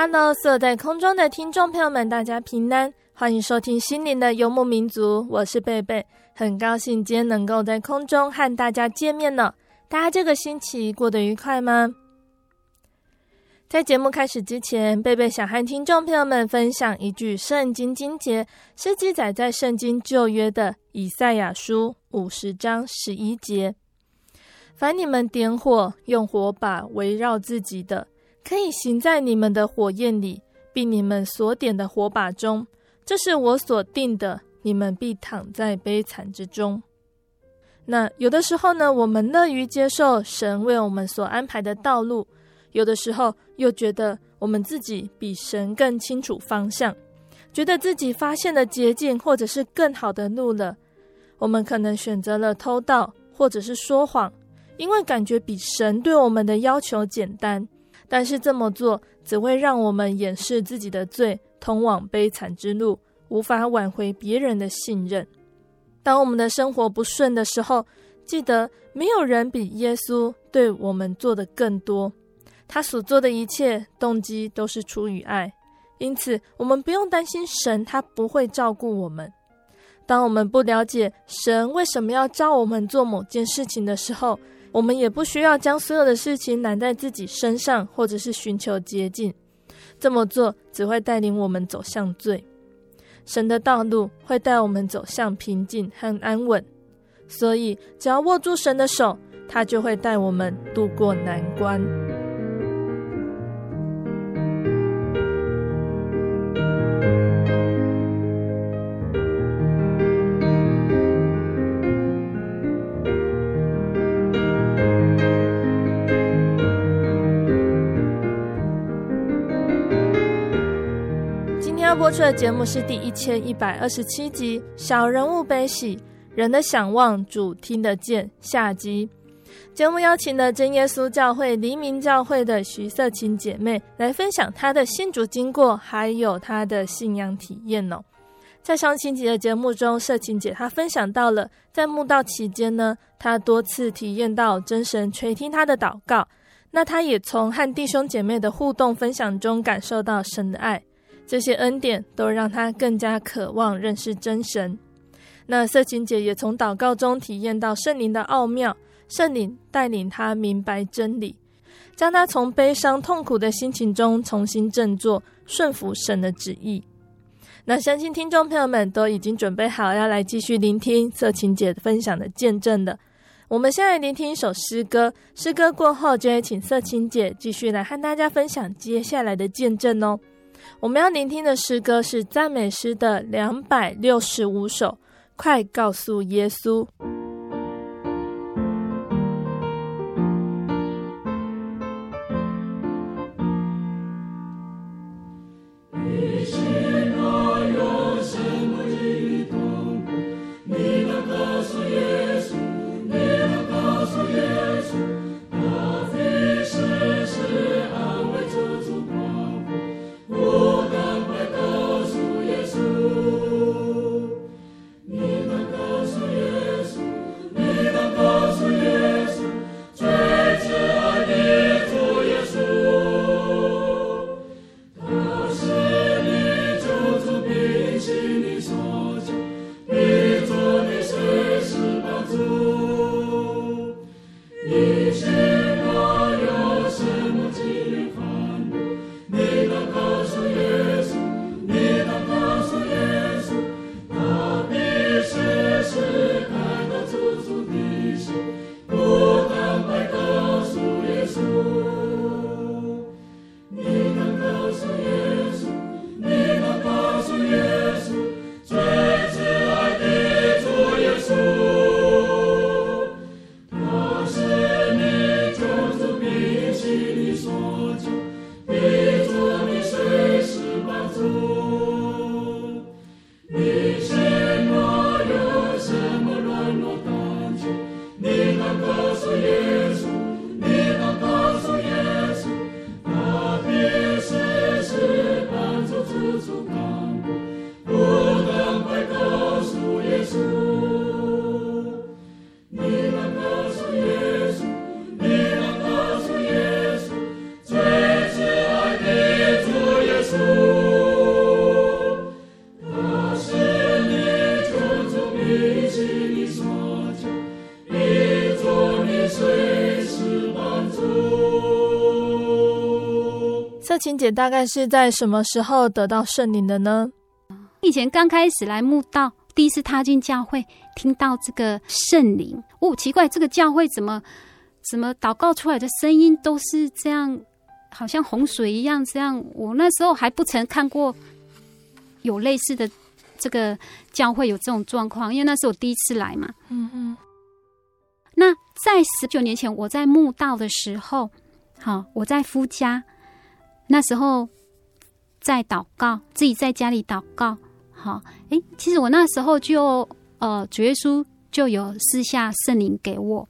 Hello，所有在空中的听众朋友们，大家平安，欢迎收听心灵的游牧民族，我是贝贝，很高兴今天能够在空中和大家见面呢。大家这个星期过得愉快吗？在节目开始之前，贝贝想和听众朋友们分享一句圣经经节，是记载在圣经旧约的以赛亚书五十章十一节：凡你们点火，用火把围绕自己的。可以行在你们的火焰里，并你们所点的火把中，这是我所定的，你们必躺在悲惨之中。那有的时候呢，我们乐于接受神为我们所安排的道路；有的时候又觉得我们自己比神更清楚方向，觉得自己发现了捷径或者是更好的路了。我们可能选择了偷盗或者是说谎，因为感觉比神对我们的要求简单。但是这么做只会让我们掩饰自己的罪，通往悲惨之路，无法挽回别人的信任。当我们的生活不顺的时候，记得没有人比耶稣对我们做的更多。他所做的一切动机都是出于爱，因此我们不用担心神他不会照顾我们。当我们不了解神为什么要召我们做某件事情的时候，我们也不需要将所有的事情揽在自己身上，或者是寻求捷径。这么做只会带领我们走向罪。神的道路会带我们走向平静和安稳。所以，只要握住神的手，他就会带我们渡过难关。播出的节目是第一千一百二十七集《小人物悲喜，人的想望主听得见》下集。节目邀请了真耶稣教会黎明教会的徐色琴姐妹来分享她的信主经过，还有她的信仰体验哦。在上星期的节目中，色琴姐她分享到了在慕道期间呢，她多次体验到真神垂听她的祷告。那她也从和弟兄姐妹的互动分享中感受到神的爱。这些恩典都让他更加渴望认识真神。那色情姐也从祷告中体验到圣灵的奥妙，圣灵带领他明白真理，将他从悲伤痛苦的心情中重新振作，顺服神的旨意。那相信听众朋友们都已经准备好要来继续聆听色情姐分享的见证了。我们先来聆听一首诗歌，诗歌过后就会请色情姐继续来和大家分享接下来的见证哦。我们要聆听的诗歌是赞美诗的两百六十五首，快告诉耶稣。琴姐大概是在什么时候得到圣灵的呢？以前刚开始来慕道，第一次踏进教会，听到这个圣灵，哦，奇怪，这个教会怎么怎么祷告出来的声音都是这样，好像洪水一样这样。我那时候还不曾看过有类似的这个教会有这种状况，因为那是我第一次来嘛。嗯嗯。那在十九年前，我在慕道的时候，好，我在夫家，那时候在祷告，自己在家里祷告，好，诶，其实我那时候就呃，主耶稣就有赐下圣灵给我，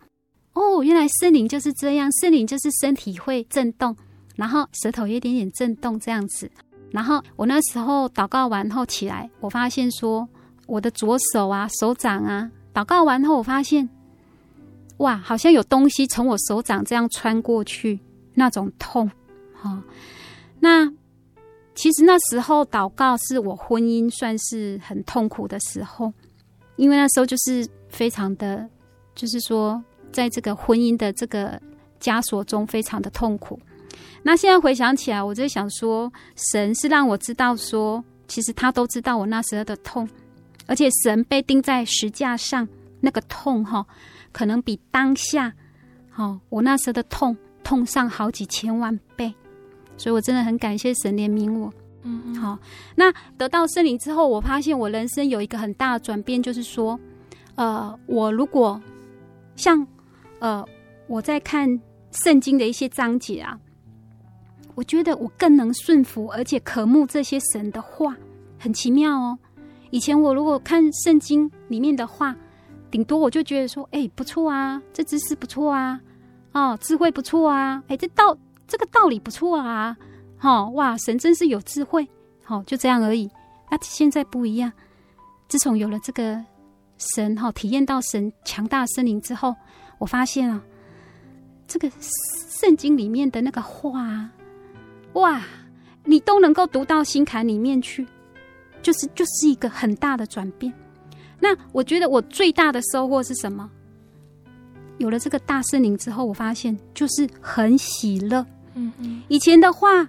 哦，原来圣灵就是这样，圣灵就是身体会震动，然后舌头有一点点震动这样子，然后我那时候祷告完后起来，我发现说我的左手啊、手掌啊，祷告完后我发现。哇，好像有东西从我手掌这样穿过去，那种痛，哈、那其实那时候祷告是我婚姻算是很痛苦的时候，因为那时候就是非常的，就是说在这个婚姻的这个枷锁中非常的痛苦。那现在回想起来，我就想说，神是让我知道说，其实他都知道我那时候的痛，而且神被钉在十架上那个痛，哈。可能比当下，哦，我那时候的痛痛上好几千万倍，所以我真的很感谢神怜悯我。嗯，好。那得到圣灵之后，我发现我人生有一个很大的转变，就是说，呃，我如果像呃我在看圣经的一些章节啊，我觉得我更能顺服，而且渴慕这些神的话，很奇妙哦。以前我如果看圣经里面的话。顶多我就觉得说，哎、欸，不错啊，这知识不错啊，哦，智慧不错啊，哎、欸，这道这个道理不错啊，哦，哇，神真是有智慧，好、哦，就这样而已。那、现在不一样，自从有了这个神，哈、哦，体验到神强大森林之后，我发现啊，这个圣经里面的那个话，哇，你都能够读到心坎里面去，就是就是一个很大的转变。那我觉得我最大的收获是什么？有了这个大森林之后，我发现就是很喜乐。嗯嗯。以前的话，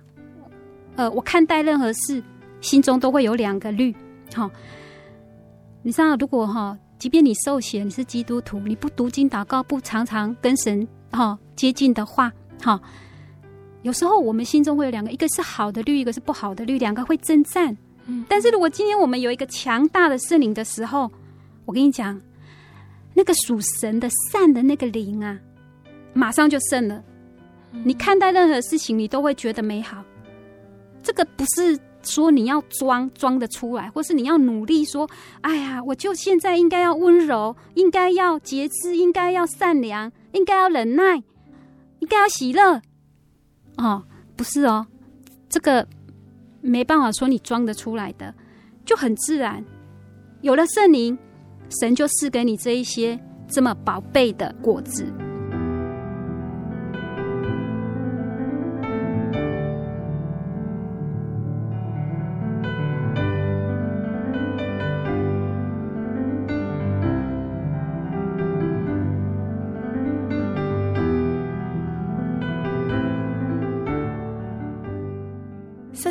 呃，我看待任何事，心中都会有两个虑。好、哦，你知道，如果哈、哦，即便你受洗，你是基督徒，你不读经祷告，不常常跟神哈、哦、接近的话，哈、哦，有时候我们心中会有两个，一个是好的律，一个是不好的律，两个会征战。嗯。但是如果今天我们有一个强大的圣灵的时候，我跟你讲，那个属神的善的那个灵啊，马上就胜了。你看待任何事情，你都会觉得美好。这个不是说你要装装得出来，或是你要努力说，哎呀，我就现在应该要温柔，应该要节制，应该要善良，应该要忍耐，应该要喜乐。哦，不是哦，这个没办法说你装得出来的，就很自然。有了圣灵。神就赐给你这一些这么宝贝的果子。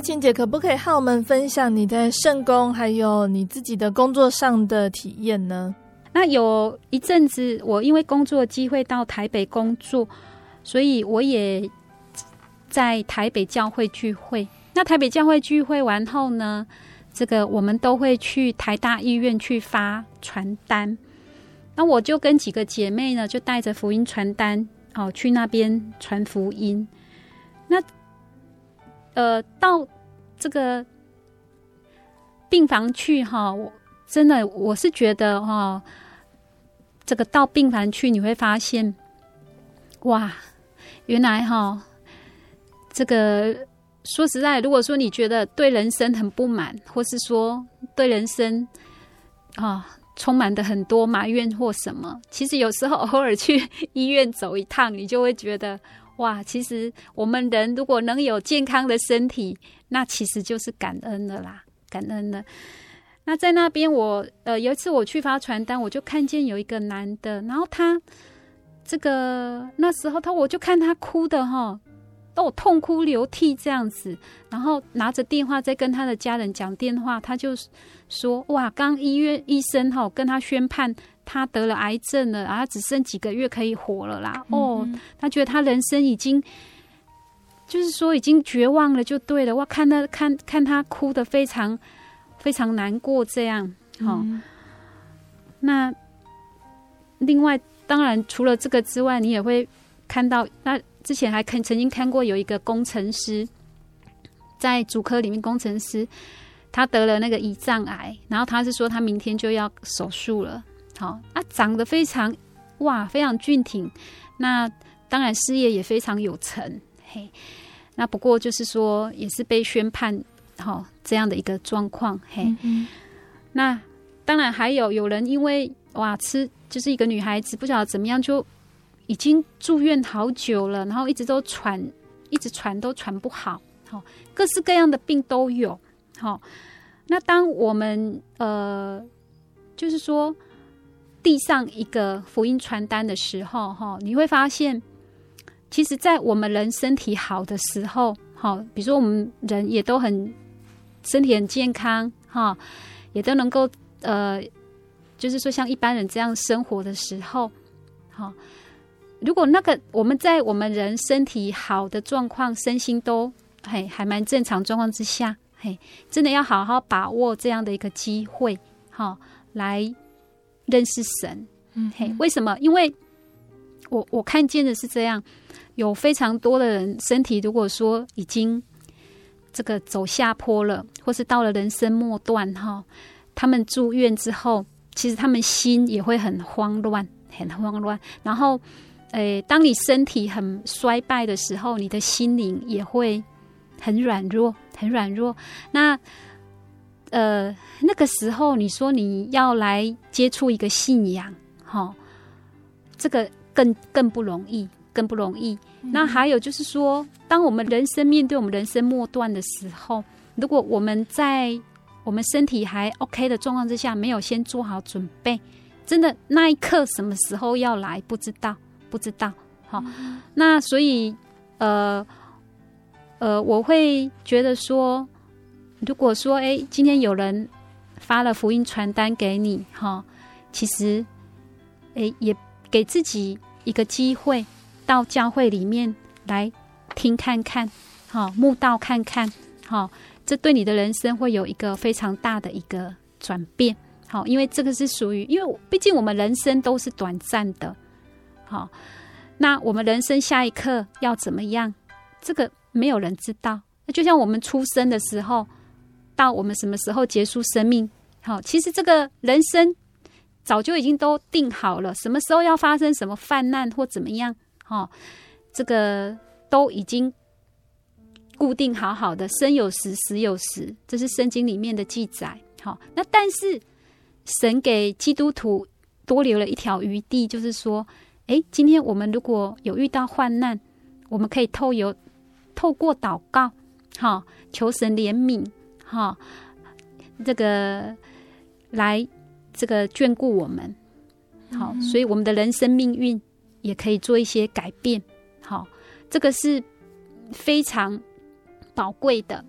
静姐，可不可以和我们分享你在圣工还有你自己的工作上的体验呢？那有一阵子，我因为工作机会到台北工作，所以我也在台北教会聚会。那台北教会聚会完后呢，这个我们都会去台大医院去发传单。那我就跟几个姐妹呢，就带着福音传单哦，去那边传福音。那呃，到这个病房去哈，我真的我是觉得哈，这个到病房去你会发现，哇，原来哈，这个说实在，如果说你觉得对人生很不满，或是说对人生啊充满的很多埋怨或什么，其实有时候偶尔去 医院走一趟，你就会觉得。哇，其实我们人如果能有健康的身体，那其实就是感恩的啦，感恩的。那在那边我，呃有一次我去发传单，我就看见有一个男的，然后他这个那时候他我就看他哭的哈，都痛哭流涕这样子，然后拿着电话在跟他的家人讲电话，他就说：“哇，刚医院医生哈跟他宣判他得了癌症了，然后只剩几个月可以活了啦。嗯”哦，他觉得他人生已经就是说已经绝望了，就对了。哇，看他看看他哭的非常非常难过这样。好、嗯，那另外当然除了这个之外，你也会看到那。之前还看曾经看过有一个工程师，在主科里面，工程师他得了那个胰脏癌，然后他是说他明天就要手术了。好，啊，长得非常哇，非常俊挺，那当然事业也非常有成。嘿，那不过就是说也是被宣判好这样的一个状况。嘿，那当然还有有人因为哇吃就是一个女孩子不晓得怎么样就。已经住院好久了，然后一直都喘，一直喘都喘不好，好，各式各样的病都有，好。那当我们呃，就是说递上一个福音传单的时候，哈，你会发现，其实，在我们人身体好的时候，好，比如说我们人也都很身体很健康，哈，也都能够呃，就是说像一般人这样生活的时候，好。如果那个我们在我们人身体好的状况，身心都嘿还蛮正常状况之下，嘿，真的要好好把握这样的一个机会，好来认识神。嗯，嘿，为什么？因为我我看见的是这样，有非常多的人身体，如果说已经这个走下坡了，或是到了人生末段，哈，他们住院之后，其实他们心也会很慌乱，很慌乱，然后。诶，当你身体很衰败的时候，你的心灵也会很软弱，很软弱。那呃，那个时候你说你要来接触一个信仰，哈、哦，这个更更不容易，更不容易。嗯、那还有就是说，当我们人生面对我们人生末段的时候，如果我们在我们身体还 OK 的状况之下，没有先做好准备，真的那一刻什么时候要来，不知道。不知道，好，那所以，呃，呃，我会觉得说，如果说，哎，今天有人发了福音传单给你，哈，其实，哎，也给自己一个机会，到教会里面来听看看，好，慕道看看，好，这对你的人生会有一个非常大的一个转变，好，因为这个是属于，因为毕竟我们人生都是短暂的。好，那我们人生下一刻要怎么样？这个没有人知道。那就像我们出生的时候，到我们什么时候结束生命？好，其实这个人生早就已经都定好了，什么时候要发生什么泛滥或怎么样？好，这个都已经固定好好的，生有时，死有时，这是圣经里面的记载。好，那但是神给基督徒多留了一条余地，就是说。诶，今天我们如果有遇到患难，我们可以透由透过祷告，哈，求神怜悯，哈，这个来这个眷顾我们，好，所以我们的人生命运也可以做一些改变，好，这个是非常宝贵的。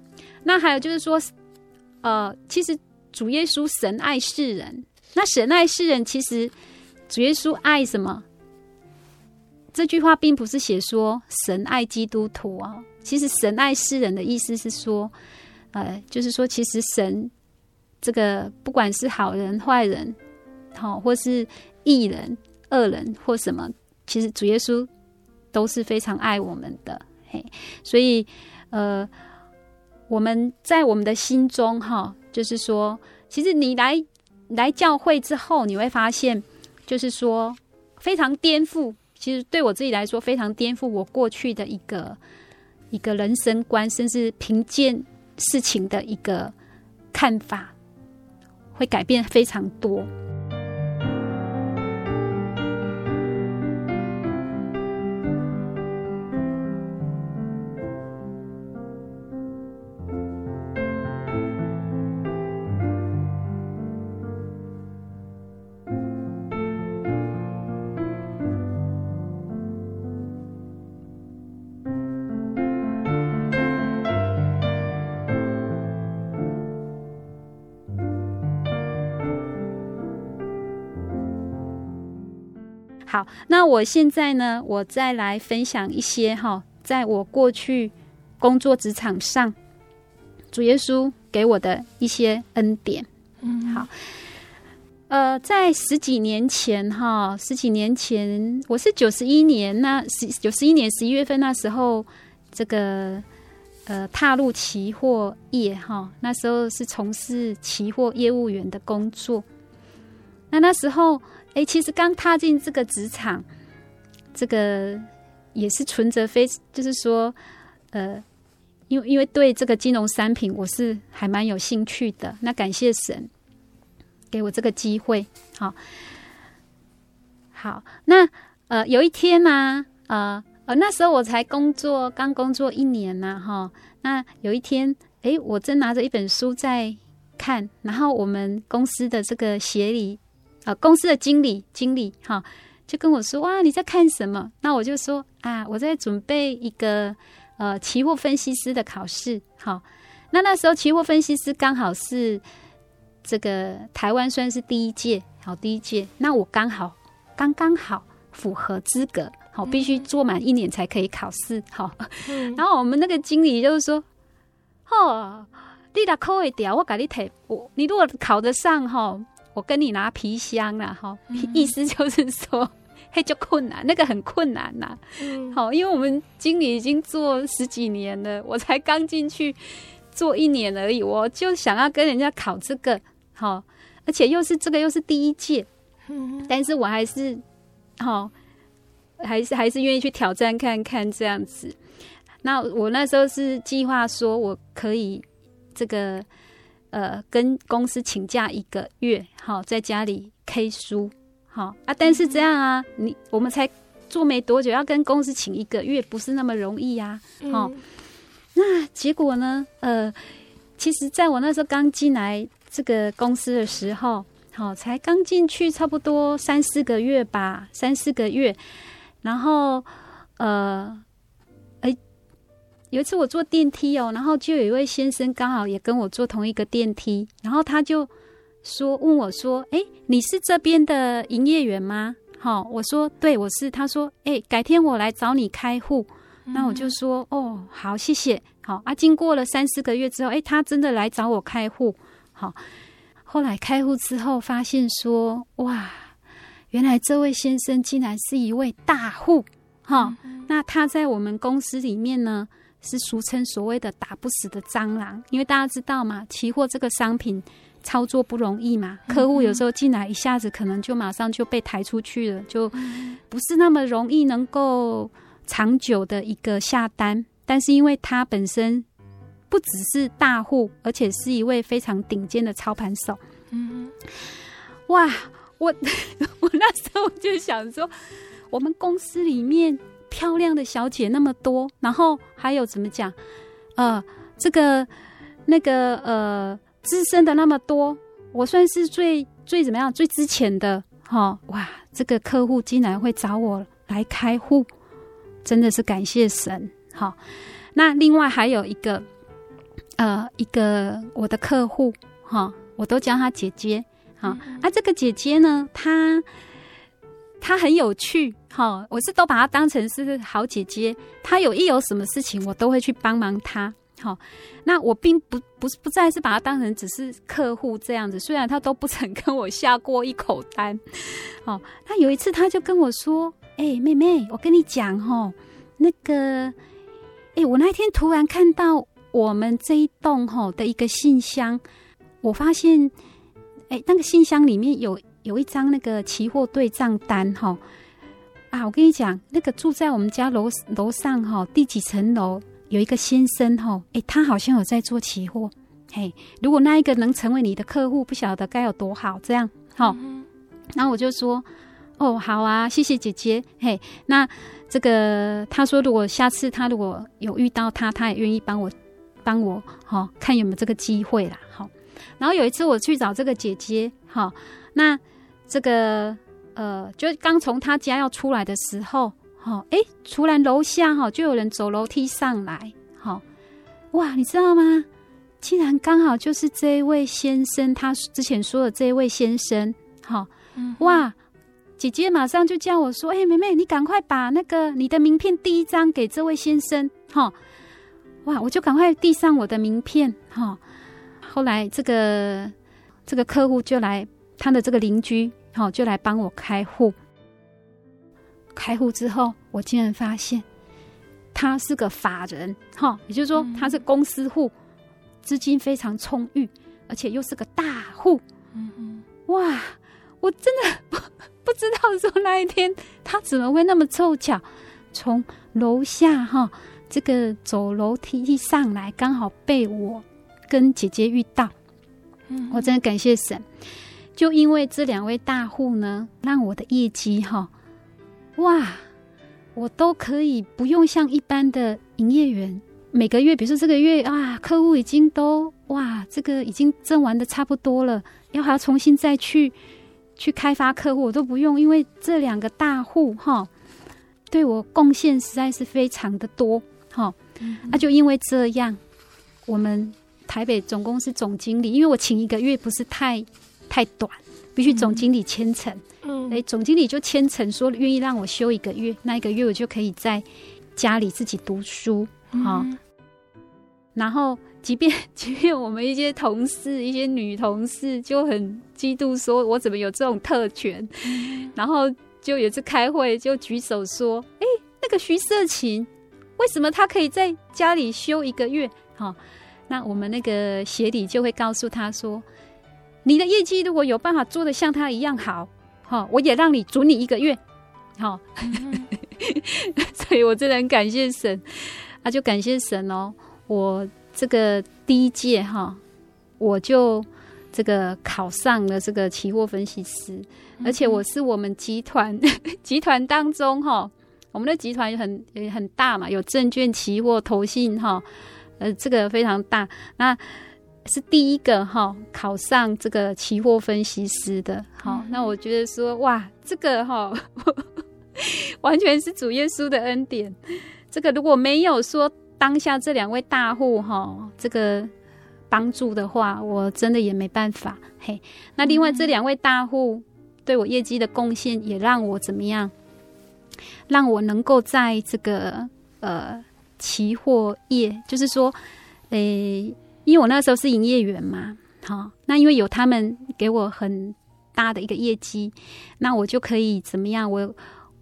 那还有就是说，呃，其实主耶稣神爱世人，那神爱世人，其实主耶稣爱什么？这句话并不是写说神爱基督徒啊，其实神爱世人的意思是说，呃，就是说，其实神这个不管是好人坏人，好或是义人恶人或什么，其实主耶稣都是非常爱我们的。嘿，所以呃，我们在我们的心中哈，就是说，其实你来来教会之后，你会发现，就是说非常颠覆。其实对我自己来说，非常颠覆我过去的一个一个人生观，甚至评鉴事情的一个看法，会改变非常多。那我现在呢，我再来分享一些哈，在我过去工作职场上，主耶稣给我的一些恩典。嗯，好。呃，在十几年前哈，十几年前，我是九十一年那十九十一年十一月份那时候，这个呃踏入期货业哈，那时候是从事期货业务员的工作。那那时候，哎、其实刚踏进这个职场，这个也是存着非，就是说，呃，因为因为对这个金融商品我是还蛮有兴趣的。那感谢神。给我这个机会，好，好，那呃，有一天呢、啊，呃呃，那时候我才工作，刚工作一年呢、啊，哈，那有一天，哎，我正拿着一本书在看，然后我们公司的这个协理，呃，公司的经理，经理，哈，就跟我说，哇，你在看什么？那我就说，啊，我在准备一个呃期货分析师的考试，好，那那时候期货分析师刚好是。这个台湾算是第一届，好，第一届，那我刚好刚刚好符合资格，好，必须做满一年才可以考试，好。嗯、然后我们那个经理就是说，哦，你俩考会掉，我给你提，我你如果考得上哈，我跟你拿皮箱了哈，意思就是说，嘿，就困难，那个很困难呐，好，因为我们经理已经做十几年了，我才刚进去做一年而已，我就想要跟人家考这个。好，而且又是这个又是第一届，但是我还是好，还是还是愿意去挑战看看这样子。那我那时候是计划说，我可以这个呃跟公司请假一个月，好，在家里 K 书，好啊。但是这样啊，你我们才做没多久，要跟公司请一个月，不是那么容易呀。好，那结果呢？呃，其实在我那时候刚进来。这个公司的时候，好，才刚进去，差不多三四个月吧，三四个月。然后，呃，哎，有一次我坐电梯哦，然后就有一位先生刚好也跟我坐同一个电梯，然后他就说问我说：“哎，你是这边的营业员吗？”好，我说：“对，我是。”他说：“哎，改天我来找你开户。”那我就说：“哦，好，谢谢。”好啊，经过了三四个月之后，哎，他真的来找我开户。好，后来开户之后发现说，哇，原来这位先生竟然是一位大户，哈、嗯，那他在我们公司里面呢，是俗称所谓的打不死的蟑螂，因为大家知道嘛，期货这个商品操作不容易嘛，客户有时候进来一下子可能就马上就被抬出去了，就不是那么容易能够长久的一个下单，但是因为他本身。不只是大户，而且是一位非常顶尖的操盘手。嗯，哇，我 我那时候就想说，我们公司里面漂亮的小姐那么多，然后还有怎么讲？呃，这个那个呃，资深的那么多，我算是最最怎么样？最值钱的哈！哇，这个客户竟然会找我来开户，真的是感谢神。好，那另外还有一个。呃，一个我的客户哈，我都叫她姐姐哈。啊，这个姐姐呢，她她很有趣哈，我是都把她当成是好姐姐。她有一有什么事情，我都会去帮忙她。好，那我并不不是不再是把她当成只是客户这样子，虽然她都不曾跟我下过一口单。好，那有一次她就跟我说：“哎、欸，妹妹，我跟你讲哈，那个，哎、欸，我那天突然看到。”我们这一栋吼的一个信箱，我发现，哎，那个信箱里面有有一张那个期货对账单吼啊，我跟你讲，那个住在我们家楼楼上哈第几层楼有一个先生吼，诶，他好像有在做期货，嘿，如果那一个能成为你的客户，不晓得该有多好，这样，好，然后我就说，哦，好啊，谢谢姐姐，嘿，那这个他说，如果下次他如果有遇到他，他也愿意帮我。帮我哈看有没有这个机会啦，好。然后有一次我去找这个姐姐，哈，那这个呃，就刚从他家要出来的时候，哈，哎，突然楼下哈就有人走楼梯上来，哈，哇，你知道吗？竟然刚好就是这一位先生，他之前说的这一位先生，哈，哇，姐姐马上就叫我说：“哎、欸，妹妹，你赶快把那个你的名片第一张给这位先生。”哈，哇，我就赶快递上我的名片。哈，后来这个这个客户就来，他的这个邻居，哈，就来帮我开户。开户之后，我竟然发现他是个法人，哈，也就是说他是公司户，资金非常充裕，而且又是个大户。哇，我真的不 不知道说那一天他怎么会那么凑巧，从楼下哈这个走楼梯一上来，刚好被我跟姐姐遇到。嗯，我真的感谢神，就因为这两位大户呢，让我的业绩哈。哇，我都可以不用像一般的营业员，每个月，比如说这个月啊，客户已经都哇，这个已经挣完的差不多了，要还要重新再去去开发客户，我都不用，因为这两个大户哈，对我贡献实在是非常的多哈。那、嗯啊、就因为这样，我们台北总公司总经理，因为我请一个月不是太太短，必须总经理签呈。嗯嗯，哎，总经理就签呈说愿意让我休一个月，那一个月我就可以在家里自己读书啊、嗯。然后，即便 即便我们一些同事，一些女同事就很嫉妒，说我怎么有这种特权。嗯、然后就有次开会，就举手说：“哎，那个徐色情，为什么他可以在家里休一个月？”哈，那我们那个协理就会告诉他说：“你的业绩如果有办法做得像他一样好。”好，我也让你准你一个月，好，所以我真的很感谢神，啊，就感谢神哦。我这个第一届哈，我就这个考上了这个期货分析师，而且我是我们集团 集团当中哈，我们的集团也很也很大嘛，有证券、期货、投信哈，呃，这个非常大。那是第一个哈考上这个期货分析师的，好，那我觉得说哇，这个哈 完全是主耶稣的恩典。这个如果没有说当下这两位大户哈这个帮助的话，我真的也没办法。嘿，那另外这两位大户对我业绩的贡献，也让我怎么样？让我能够在这个呃期货业，就是说，诶、欸。因为我那时候是营业员嘛，好，那因为有他们给我很大的一个业绩，那我就可以怎么样？我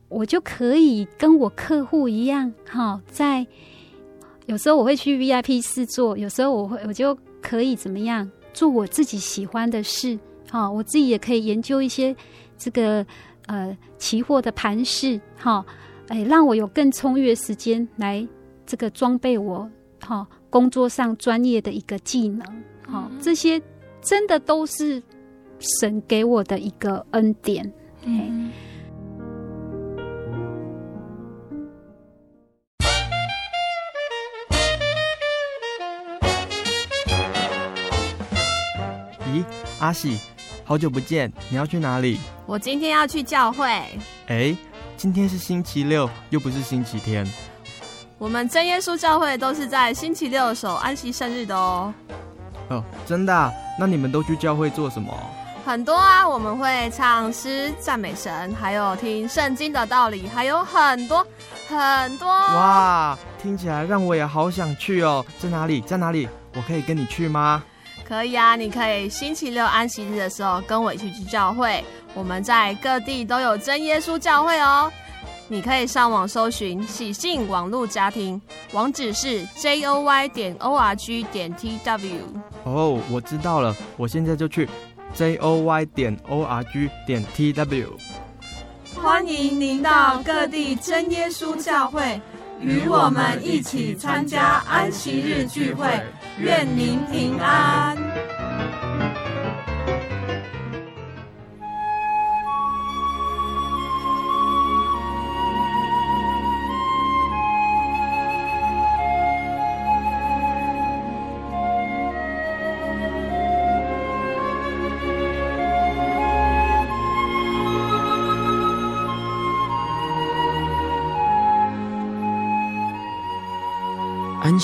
我就可以跟我客户一样，哈，在有时候我会去 VIP 室做，有时候我会我就可以怎么样做我自己喜欢的事，哈，我自己也可以研究一些这个呃期货的盘势，哈，哎，让我有更充裕的时间来这个装备我，哈。工作上专业的一个技能，好，这些真的都是神给我的一个恩典。嗯，咦，阿喜，好久不见，你要去哪里？我今天要去教会。哎，今天是星期六，又不是星期天。我们真耶稣教会都是在星期六守安息圣日的哦。哦，真的啊？那你们都去教会做什么？很多啊，我们会唱诗赞美神，还有听圣经的道理，还有很多很多。哇，听起来让我也好想去哦。在哪里？在哪里？我可以跟你去吗？可以啊，你可以星期六安息日的时候跟我一起去教会。我们在各地都有真耶稣教会哦。你可以上网搜寻喜信网络家庭，网址是 j o y 点 o r g 点 t w。哦，我知道了，我现在就去 j o y 点 o r g 点 t w。欢迎您到各地真耶稣教会，与我们一起参加安息日聚会，愿您平安。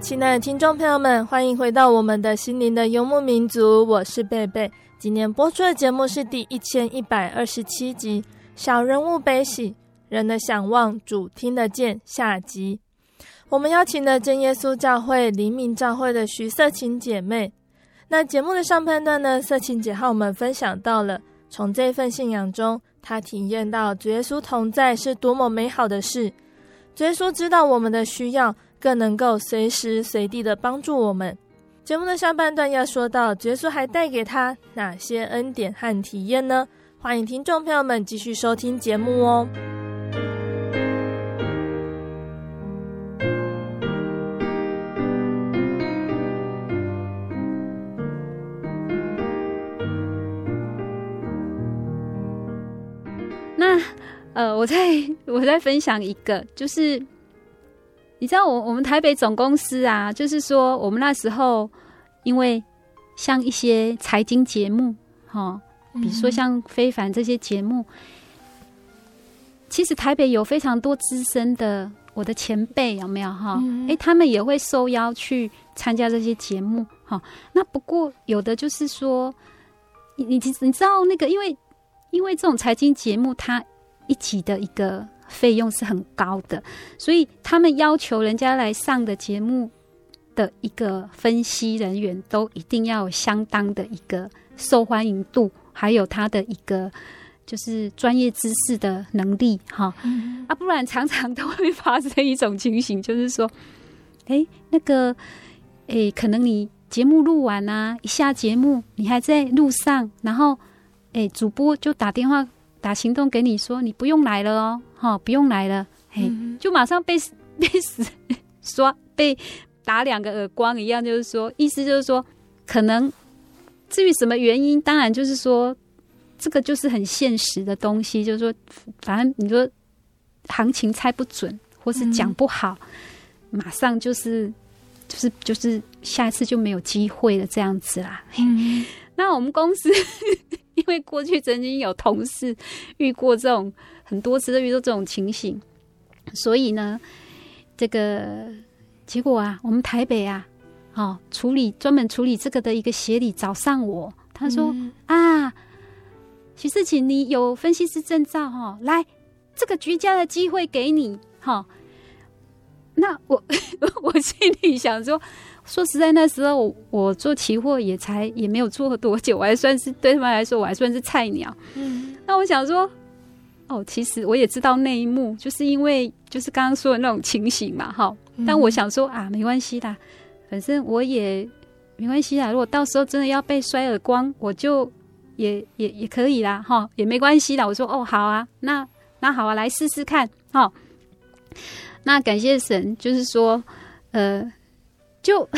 亲爱的听众朋友们，欢迎回到我们的心灵的游牧民族，我是贝贝。今天播出的节目是第一千一百二十七集《小人物悲喜，人的想望主听得见》下集。我们邀请了真耶稣教会黎明教会的徐色琴姐妹。那节目的上半段呢，色琴姐和我们分享到了从这份信仰中，她体验到主耶稣同在是多么美好的事。主耶稣知道我们的需要。更能够随时随地的帮助我们。节目的下半段要说到，耶稣还带给他哪些恩典和体验呢？欢迎听众朋友们继续收听节目哦。那呃，我再 我再分享一个，就是。你知道我我们台北总公司啊，就是说我们那时候，因为像一些财经节目，哈，比如说像非凡这些节目，其实台北有非常多资深的我的前辈，有没有哈？哎，他们也会受邀去参加这些节目，哈。那不过有的就是说，你你你知道那个，因为因为这种财经节目，它一集的一个。费用是很高的，所以他们要求人家来上的节目的一个分析人员都一定要有相当的一个受欢迎度，还有他的一个就是专业知识的能力哈、嗯、啊，不然常常都会发生一种情形，就是说，哎，那个，哎，可能你节目录完啊，一下节目你还在路上，然后，哎，主播就打电话。打行动给你说，你不用来了哦，哈，不用来了，嘿，嗯、就马上被 被死刷被打两个耳光一样，就是说，意思就是说，可能至于什么原因，当然就是说，这个就是很现实的东西，就是说，反正你说行情猜不准，或是讲不好，嗯、马上就是就是就是下一次就没有机会了，这样子啦。嗯、那我们公司。因为过去曾经有同事遇过这种很多次都遇到这种情形，所以呢，这个结果啊，我们台北啊，哦，处理专门处理这个的一个协理找上我，他说、嗯、啊，徐世琴，你有分析师证照哈、哦，来，这个绝佳的机会给你哈、哦。那我 我心里想说。说实在，那时候我，我做期货也才也没有做多久，我还算是对他们来说我还算是菜鸟。嗯，那我想说，哦，其实我也知道那一幕，就是因为就是刚刚说的那种情形嘛，哈。但我想说啊，没关系的，反正我也没关系啦。如果到时候真的要被摔耳光，我就也也也可以啦，哈，也没关系啦。我说哦，好啊，那那好啊，来试试看，哈。那感谢神，就是说，呃。就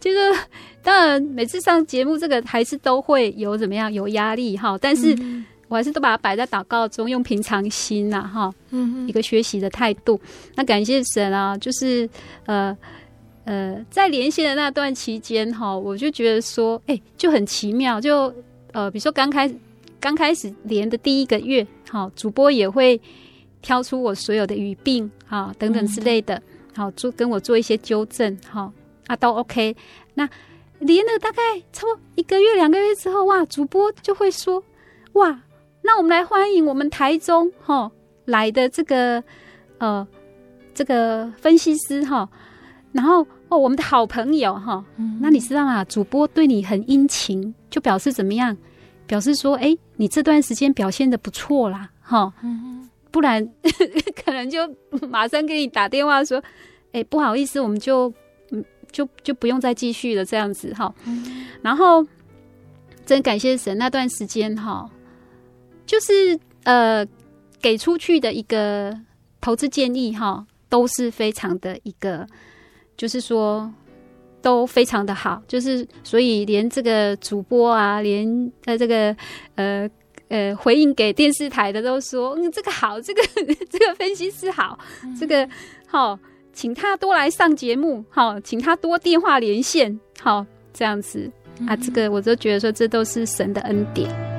就是 当然每次上节目这个还是都会有怎么样有压力哈，但是我还是都把它摆在祷告中，用平常心呐哈，嗯，一个学习的态度。那感谢神啊，就是呃呃，在连线的那段期间哈，我就觉得说，哎，就很奇妙，就呃，比如说刚开刚开始连的第一个月，哈，主播也会挑出我所有的语病啊等等之类的。好，做跟我做一些纠正，好啊，都 OK。那连了大概差不多一个月、两个月之后，哇，主播就会说，哇，那我们来欢迎我们台中哈来的这个呃这个分析师哈，然后哦我们的好朋友哈，嗯、那你知道吗？主播对你很殷勤，就表示怎么样？表示说，哎，你这段时间表现的不错啦，哈。嗯不然 可能就马上给你打电话说：“哎、欸，不好意思，我们就嗯，就就不用再继续了，这样子哈。嗯”然后真感谢神，那段时间哈，就是呃给出去的一个投资建议哈，都是非常的一个，就是说都非常的好，就是所以连这个主播啊，连呃这个呃。呃，回应给电视台的都说，嗯，这个好，这个 这个分析师好，嗯、这个好，请他多来上节目，好，请他多电话连线，好，这样子、嗯、啊，这个我都觉得说，这都是神的恩典。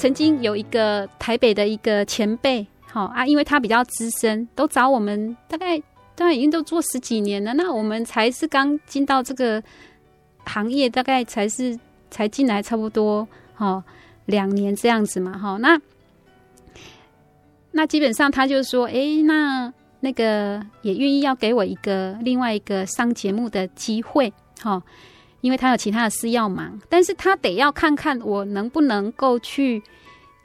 曾经有一个台北的一个前辈，好啊，因为他比较资深，都找我们，大概当然已经都做十几年了。那我们才是刚进到这个行业，大概才是才进来差不多哈两年这样子嘛，哈。那那基本上他就说，哎、那那个也愿意要给我一个另外一个上节目的机会，哈。因为他有其他的事要忙，但是他得要看看我能不能够去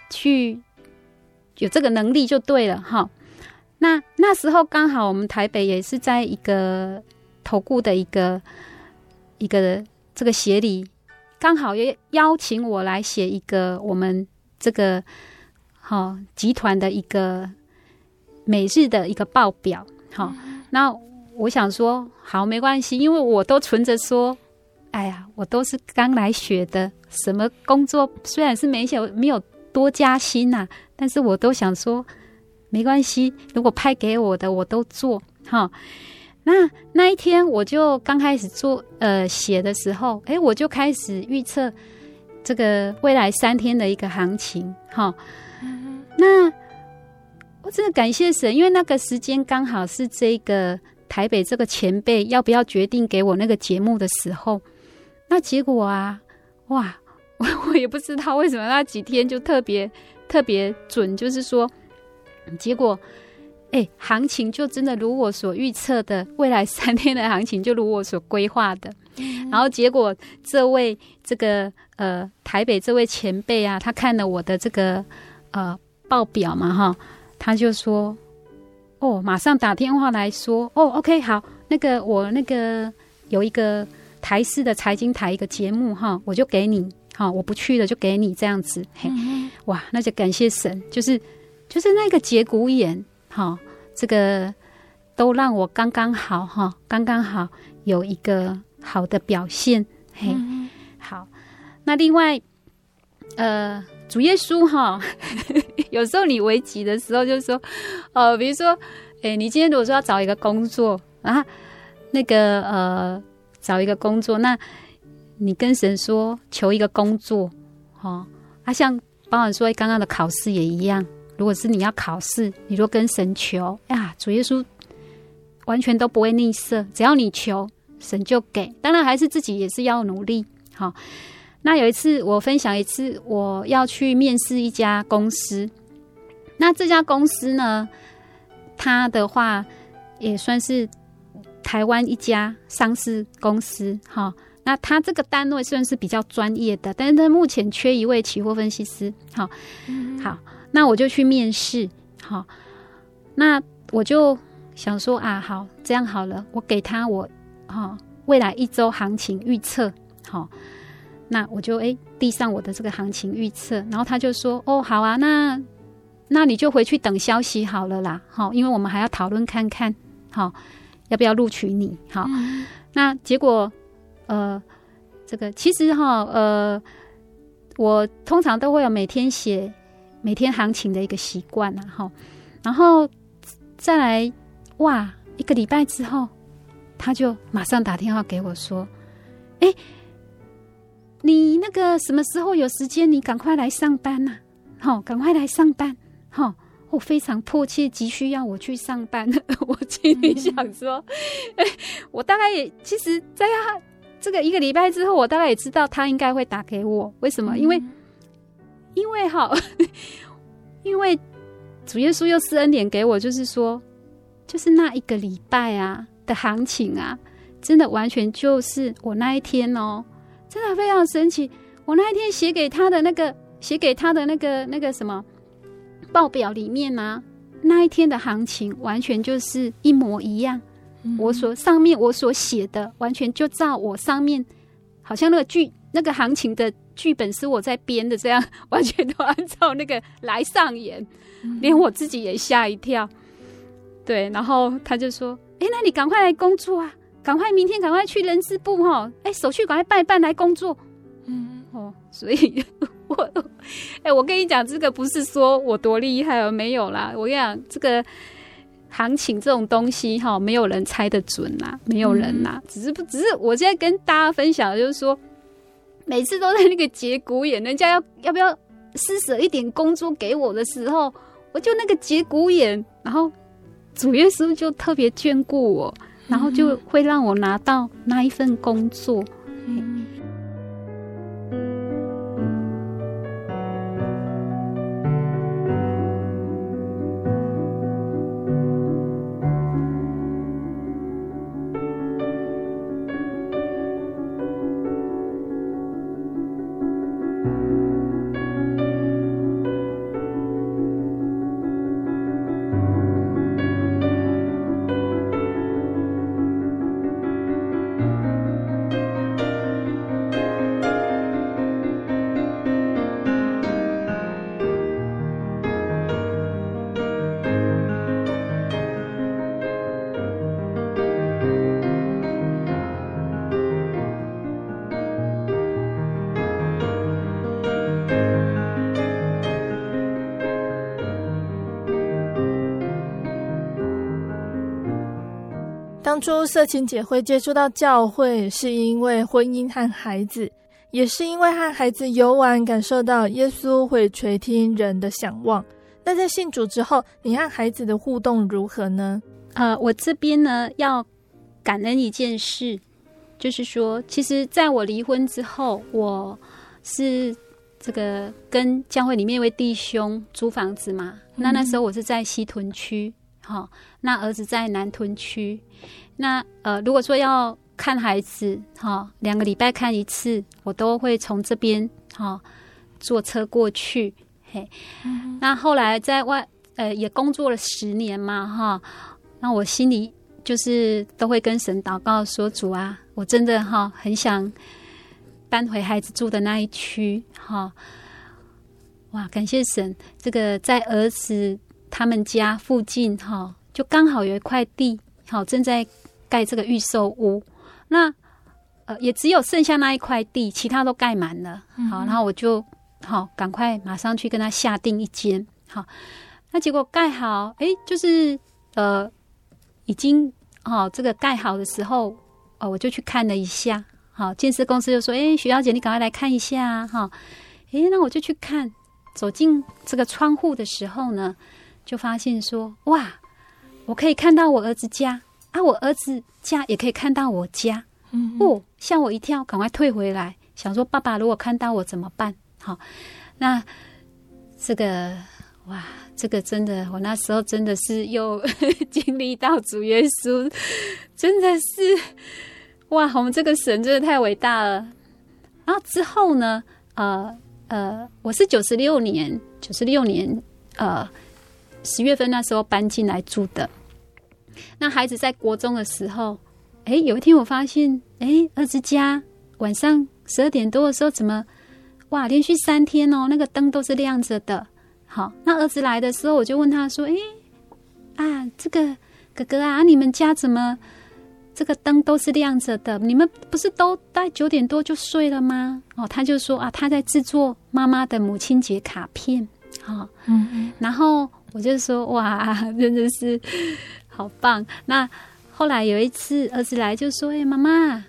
去有这个能力就对了哈。那那时候刚好我们台北也是在一个投顾的一个一个这个协理，刚好也邀请我来写一个我们这个好集团的一个每日的一个报表。好，那我想说好没关系，因为我都存着说。哎呀，我都是刚来学的，什么工作虽然是没有没有多加薪呐、啊，但是我都想说没关系，如果派给我的我都做哈。那那一天我就刚开始做呃写的时候，哎，我就开始预测这个未来三天的一个行情哈。那我真的感谢神，因为那个时间刚好是这个台北这个前辈要不要决定给我那个节目的时候。那结果啊，哇，我 我也不知道为什么那几天就特别特别准，就是说，结果，哎、欸，行情就真的如我所预测的，未来三天的行情就如我所规划的。嗯、然后结果，这位这个呃台北这位前辈啊，他看了我的这个呃报表嘛，哈，他就说，哦，马上打电话来说，哦，OK，好，那个我那个有一个。台视的财经台一个节目哈，我就给你哈，我不去了就给你这样子，嘿，哇，那就感谢神，就是就是那个节骨眼哈，这个都让我刚刚好哈，刚刚好有一个好的表现，嘿，好，那另外呃，主耶稣哈，有时候你危急的时候就是说，呃，比如说，哎，你今天如果说要找一个工作啊，那个呃。找一个工作，那你跟神说求一个工作，哦，啊，像包含说刚刚的考试也一样。如果是你要考试，你就跟神求呀，主耶稣完全都不会吝啬，只要你求，神就给。当然还是自己也是要努力。好，那有一次我分享一次，我要去面试一家公司，那这家公司呢，他的话也算是。台湾一家上市公司，哈，那他这个单位算是比较专业的，但是他目前缺一位期货分析师，好，好，那我就去面试，好，那我就想说啊，好，这样好了，我给他我哈、哦、未来一周行情预测，好、哦，那我就哎递上我的这个行情预测，然后他就说，哦，好啊，那那你就回去等消息好了啦，好、哦，因为我们还要讨论看看，好、哦，要不要录取你，好、那结果呃，这个其实哈、哦，呃，我通常都会有每天写每天行情的一个习惯啦，哈、哦，然后再来。哇！一个礼拜之后，他就马上打电话给我说：“哎，你那个什么时候有时间？你赶快来上班呐！好，赶快来上班！好，我非常迫切急需要我去上班。我心里想说，哎，我大概也其实，在他这个一个礼拜之后，我大概也知道他应该会打给我。为什么？因为，因为哈，因为主耶稣又施恩典给我，就是说。”就是那一个礼拜啊的行情啊，真的完全就是我那一天哦，真的非常神奇。我那一天写给他的那个，写给他的那个那个什么报表里面啊，那一天的行情完全就是一模一样。嗯、我所上面我所写的，完全就照我上面，好像那个剧那个行情的剧本是我在编的，这样 完全都按照那个来上演，嗯、连我自己也吓一跳。对，然后他就说：“哎，那你赶快来工作啊！赶快明天赶快去人事部哈！哎，手续赶快办一办来工作。”嗯哦，所以 我哎，我跟你讲，这个不是说我多厉害哦没有啦。我跟你讲，这个行情这种东西哈，没有人猜得准啦，没有人呐。只是不，只是我现在跟大家分享的就是说，每次都在那个节骨眼，人家要要不要施舍一点工作给我的时候，我就那个节骨眼，然后。主耶稣就特别眷顾我，然后就会让我拿到那一份工作。嗯当初色情姐会接触到教会，是因为婚姻和孩子，也是因为和孩子游玩，感受到耶稣会垂听人的想望。那在信主之后，你和孩子的互动如何呢？呃，我这边呢要感恩一件事，就是说，其实在我离婚之后，我是这个跟教会里面一位弟兄租房子嘛。那那时候我是在西屯区，好、哦，那儿子在南屯区。那呃，如果说要看孩子，哈、哦，两个礼拜看一次，我都会从这边哈、哦、坐车过去。嘿，嗯、那后来在外呃也工作了十年嘛，哈、哦，那我心里就是都会跟神祷告说：主啊，我真的哈、哦、很想搬回孩子住的那一区，哈、哦，哇，感谢神，这个在儿子他们家附近，哈、哦，就刚好有一块地，好、哦、正在。盖这个预售屋，那呃也只有剩下那一块地，其他都盖满了。好，然后我就好赶快马上去跟他下定一间。好，那结果盖好，哎，就是呃已经好这个盖好的时候，哦我就去看了一下。好，建设公司就说：“哎，徐小姐，你赶快来看一下。”哈，哎，那我就去看，走进这个窗户的时候呢，就发现说：“哇，我可以看到我儿子家。”啊！我儿子家也可以看到我家，嗯，哦，吓我一跳，赶快退回来，想说爸爸如果看到我怎么办？好，那这个哇，这个真的，我那时候真的是又 经历到主耶稣，真的是哇，我们这个神真的太伟大了。然后之后呢，呃呃，我是九十六年，九十六年呃十月份那时候搬进来住的。那孩子在国中的时候，哎，有一天我发现，哎，儿子家晚上十二点多的时候，怎么哇，连续三天哦，那个灯都是亮着的。好，那儿子来的时候，我就问他说，哎，啊，这个哥哥啊，你们家怎么这个灯都是亮着的？你们不是都在九点多就睡了吗？哦，他就说啊，他在制作妈妈的母亲节卡片。好，嗯嗯，然后我就说，哇，真的是。好棒！那后来有一次，儿子来就说：“哎、妈妈，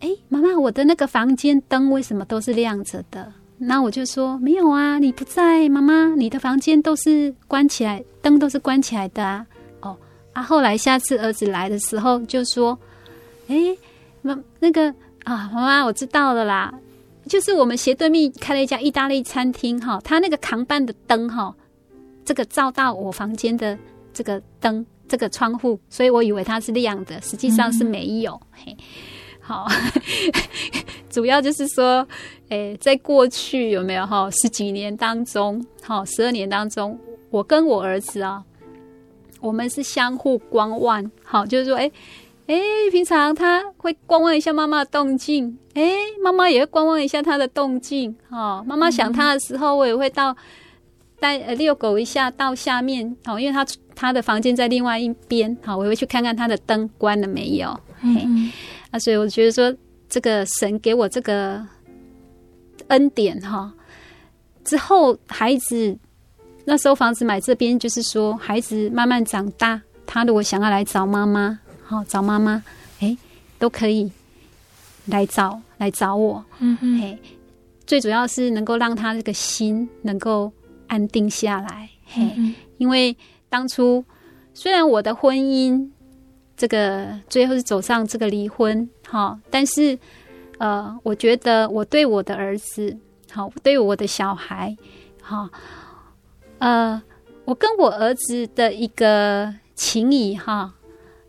哎，妈妈，我的那个房间灯为什么都是亮着的？”那我就说：“没有啊，你不在，妈妈，你的房间都是关起来，灯都是关起来的啊。”哦，啊，后来下次儿子来的时候就说：“哎，妈，那个啊，妈妈，我知道了啦，就是我们斜对面开了一家意大利餐厅哈，他那个扛棒的灯哈，这个照到我房间的这个灯。”这个窗户，所以我以为它是亮的，实际上是没有。嗯、嘿，好，主要就是说，诶，在过去有没有哈十几年当中，哈十二年当中，我跟我儿子啊，我们是相互观望，好，就是说，诶诶，平常他会观望一下妈妈的动静，哎，妈妈也会观望一下他的动静，哦，妈妈想他的时候，我也会到。带呃遛狗一下到下面哦，因为他他的房间在另外一边，好，我会去看看他的灯关了没有。嗯，嗯，啊，所以我觉得说这个神给我这个恩典哈，之后孩子那时候房子买这边，就是说孩子慢慢长大，他如果想要来找妈妈，好找妈妈，哎，都可以来找来找我。嗯哼，嘿，最主要是能够让他这个心能够。安定下来，嘿，嗯、因为当初虽然我的婚姻这个最后是走上这个离婚，哈，但是呃，我觉得我对我的儿子，好，对我的小孩，好，呃，我跟我儿子的一个情谊，哈，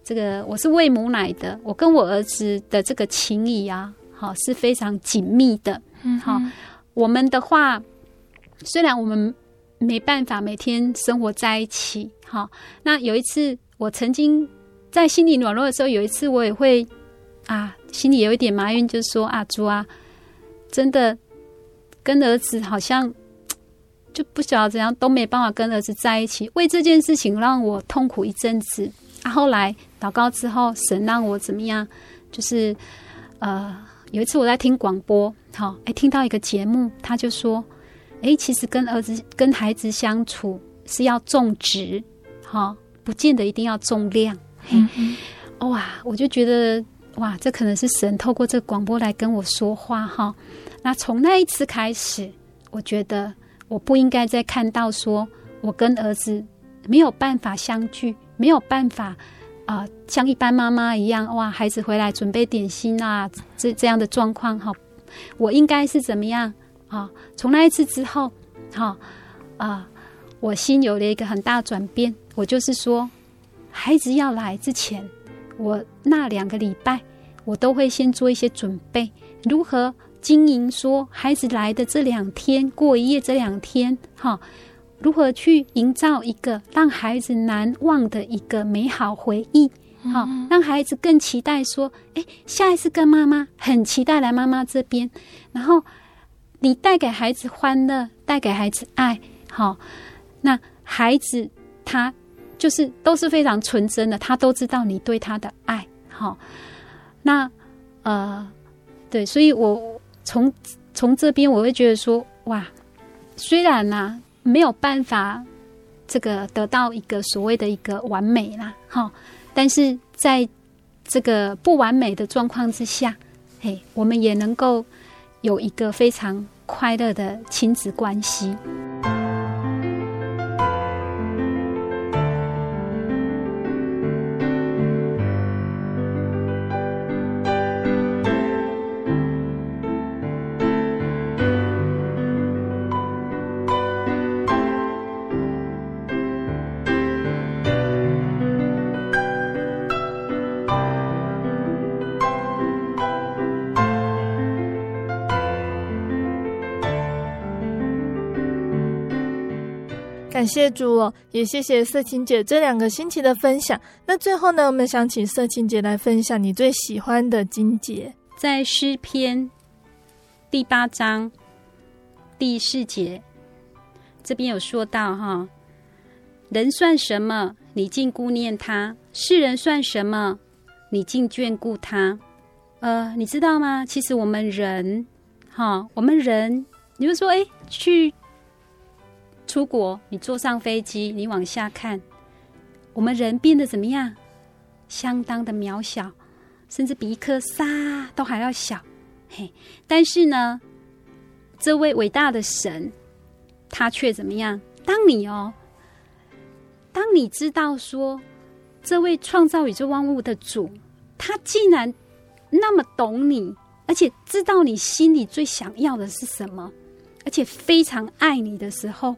这个我是喂母奶的，我跟我儿子的这个情谊啊，好，是非常紧密的，嗯，好，我们的话，虽然我们。没办法每天生活在一起，好。那有一次，我曾经在心里软弱的时候，有一次我也会啊，心里有一点埋怨，就是说啊，主啊，真的跟儿子好像就不晓得怎样都没办法跟儿子在一起，为这件事情让我痛苦一阵子。啊，后来祷告之后，神让我怎么样？就是呃，有一次我在听广播，好，哎，听到一个节目，他就说。哎，其实跟儿子、跟孩子相处是要重质，哈，不见得一定要重量。嗯嗯哇，我就觉得哇，这可能是神透过这个广播来跟我说话哈。那从那一次开始，我觉得我不应该再看到说我跟儿子没有办法相聚，没有办法啊、呃，像一般妈妈一样哇，孩子回来准备点心啊，这这样的状况哈，我应该是怎么样？啊，从那一次之后，哈啊，我心有了一个很大转变。我就是说，孩子要来之前，我那两个礼拜，我都会先做一些准备，如何经营说孩子来的这两天，过一夜这两天，哈，如何去营造一个让孩子难忘的一个美好回忆，好，让孩子更期待说，哎，下一次跟妈妈很期待来妈妈这边，然后。你带给孩子欢乐，带给孩子爱，好，那孩子他就是都是非常纯真的，他都知道你对他的爱，好，那呃，对，所以我从从这边我会觉得说，哇，虽然呢、没有办法这个得到一个所谓的一个完美啦，好，但是在这个不完美的状况之下，嘿，我们也能够。有一个非常快乐的亲子关系。感谢主哦，也谢谢色情姐这两个星期的分享。那最后呢，我们想请色情姐来分享你最喜欢的经节，在诗篇第八章第四节这边有说到哈，人算什么？你竟顾念他；世人算什么？你竟眷顾他。呃，你知道吗？其实我们人，哈，我们人，你就说，哎，去。出国，你坐上飞机，你往下看，我们人变得怎么样？相当的渺小，甚至比一颗沙都还要小。嘿，但是呢，这位伟大的神，他却怎么样？当你哦，当你知道说，这位创造宇宙万物的主，他竟然那么懂你，而且知道你心里最想要的是什么，而且非常爱你的时候。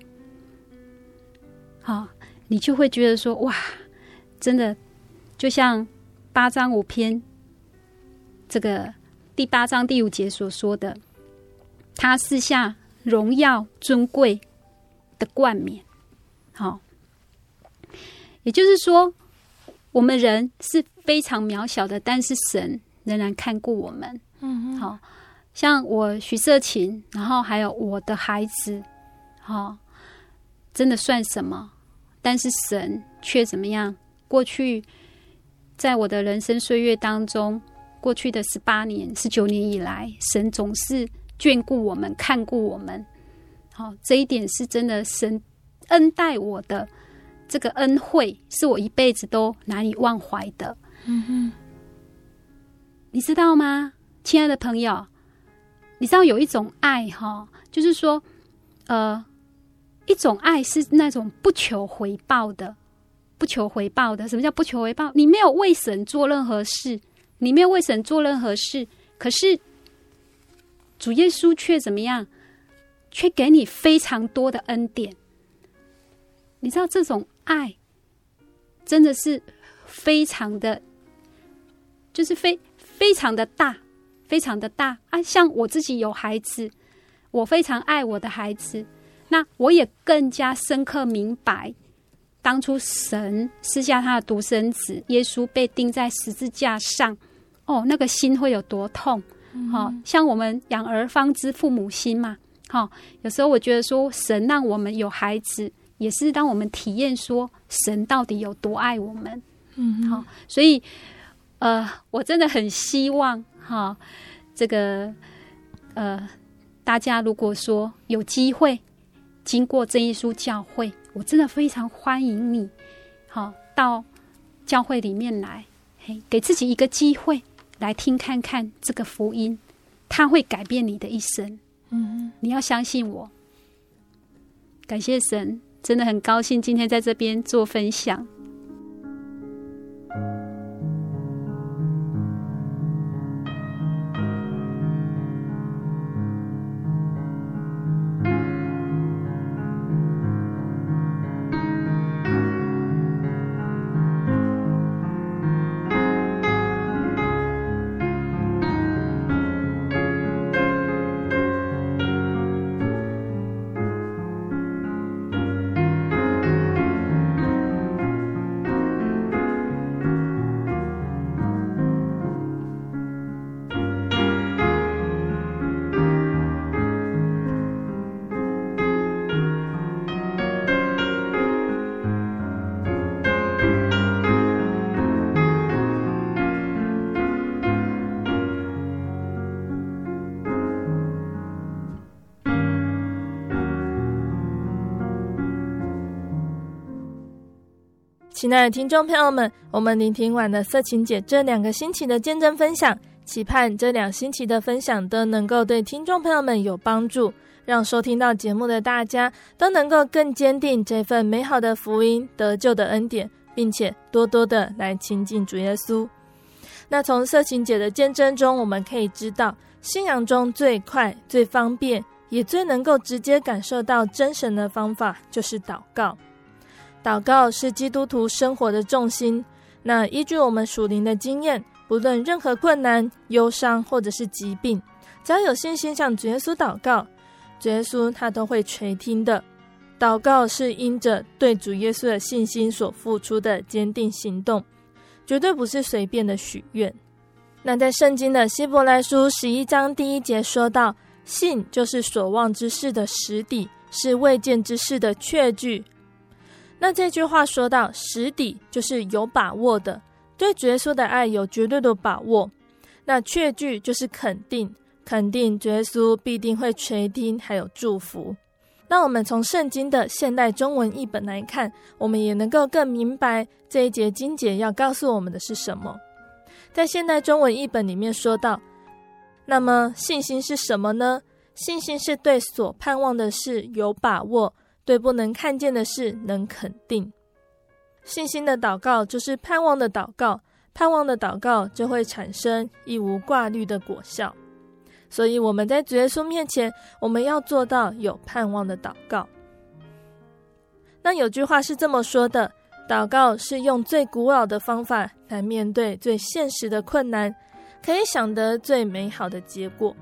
好，你就会觉得说哇，真的就像八章五篇这个第八章第五节所说的，他赐下荣耀尊贵的冠冕。好，也就是说，我们人是非常渺小的，但是神仍然看顾我们。嗯，好像我徐色琴，然后还有我的孩子，好。真的算什么？但是神却怎么样？过去在我的人生岁月当中，过去的十八年、十九年以来，神总是眷顾我们、看顾我们。好，这一点是真的，神恩待我的这个恩惠，是我一辈子都难以忘怀的。嗯哼，你知道吗，亲爱的朋友？你知道有一种爱哈，就是说，呃。一种爱是那种不求回报的，不求回报的。什么叫不求回报？你没有为神做任何事，你没有为神做任何事，可是主耶稣却怎么样？却给你非常多的恩典。你知道这种爱真的是非常的，就是非非常的大，非常的大啊！像我自己有孩子，我非常爱我的孩子。那我也更加深刻明白，当初神赐下他的独生子耶稣被钉在十字架上，哦，那个心会有多痛？好、像我们养儿方知父母心嘛。好、哦，有时候我觉得说，神让我们有孩子，也是让我们体验说，神到底有多爱我们。嗯，好、哦，所以，呃，我真的很希望哈、哦，这个，呃，大家如果说有机会。经过真耶稣教会，我真的非常欢迎你，好到教会里面来，嘿，给自己一个机会来听看看这个福音，它会改变你的一生。嗯，你要相信我。感谢神，真的很高兴今天在这边做分享。亲爱的听众朋友们，我们聆听完了色情姐这两个星期的见证分享，期盼这两星期的分享都能够对听众朋友们有帮助，让收听到节目的大家都能够更坚定这份美好的福音得救的恩典，并且多多的来亲近主耶稣。那从色情姐的见证中，我们可以知道，信仰中最快、最方便，也最能够直接感受到真神的方法，就是祷告。祷告是基督徒生活的重心。那依据我们属灵的经验，不论任何困难、忧伤或者是疾病，只要有信心向主耶稣祷告，主耶稣他都会垂听的。祷告是因着对主耶稣的信心所付出的坚定行动，绝对不是随便的许愿。那在圣经的希伯来书十一章第一节说到：“信就是所望之事的实底，是未见之事的确据。”那这句话说到实底，就是有把握的，对主耶稣的爱有绝对的把握。那确据就是肯定，肯定主耶稣必定会垂听，还有祝福。那我们从圣经的现代中文译本来看，我们也能够更明白这一节经节要告诉我们的是什么。在现代中文译本里面说到，那么信心是什么呢？信心是对所盼望的事有把握，对不能看见的事能肯定。信心的祷告就是盼望的祷告，盼望的祷告就会产生一无挂虑的果效。所以我们在主耶稣面前，我们要做到有盼望的祷告。那有句话是这么说的。祷告是用最古老的方法来面对最现实的困难，可以想得最美好的结果。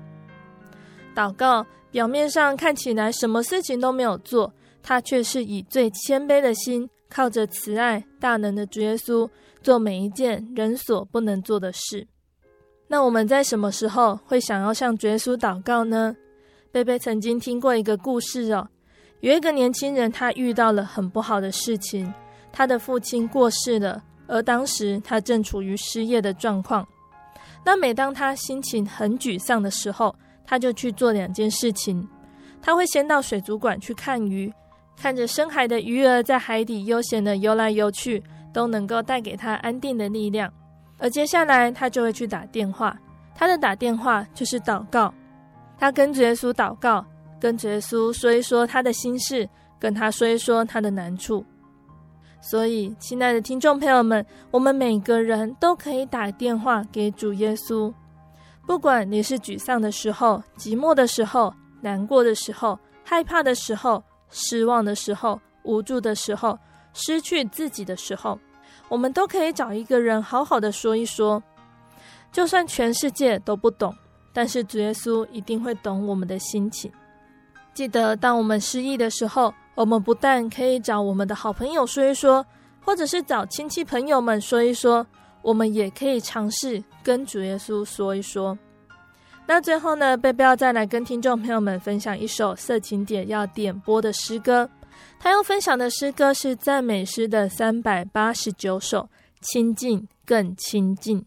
祷告表面上看起来什么事情都没有做，他却是以最谦卑的心，靠着慈爱大能的主耶稣，做每一件人所不能做的事。那我们在什么时候会想要向主耶稣祷告呢？贝贝曾经听过一个故事哦，有一个年轻人，他遇到了很不好的事情。他的父亲过世了，而当时他正处于失业的状况。那每当他心情很沮丧的时候，他就去做两件事情。他会先到水族馆去看鱼，看着深海的鱼儿在海底悠闲地游来游去，都能够带给他安定的力量。而接下来他就会去打电话，他的打电话就是祷告。他跟主耶稣祷告，跟主耶稣说一说他的心事，跟他说一说他的难处。所以，亲爱的听众朋友们，我们每个人都可以打电话给主耶稣。不管你是沮丧的时候、寂寞的时候、难过的时候、害怕的时候、失望的时候、无助的时候、失去自己的时候，我们都可以找一个人好好的说一说。就算全世界都不懂，但是主耶稣一定会懂我们的心情。记得，当我们失意的时候，我们不但可以找我们的好朋友说一说，或者是找亲戚朋友们说一说，我们也可以尝试跟主耶稣说一说。那最后呢，贝贝要再来跟听众朋友们分享一首色情点要点播的诗歌。他要分享的诗歌是赞美诗的三百八十九首，亲近更亲近。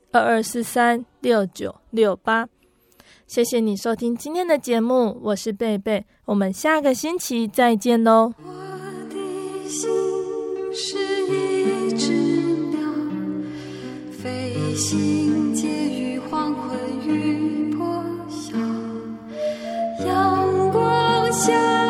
二二四三六九六八。谢谢你收听今天的节目，我是贝贝，我们下个星期再见喽。我的心是一只鸟，飞行结于黄昏与破晓，阳光下。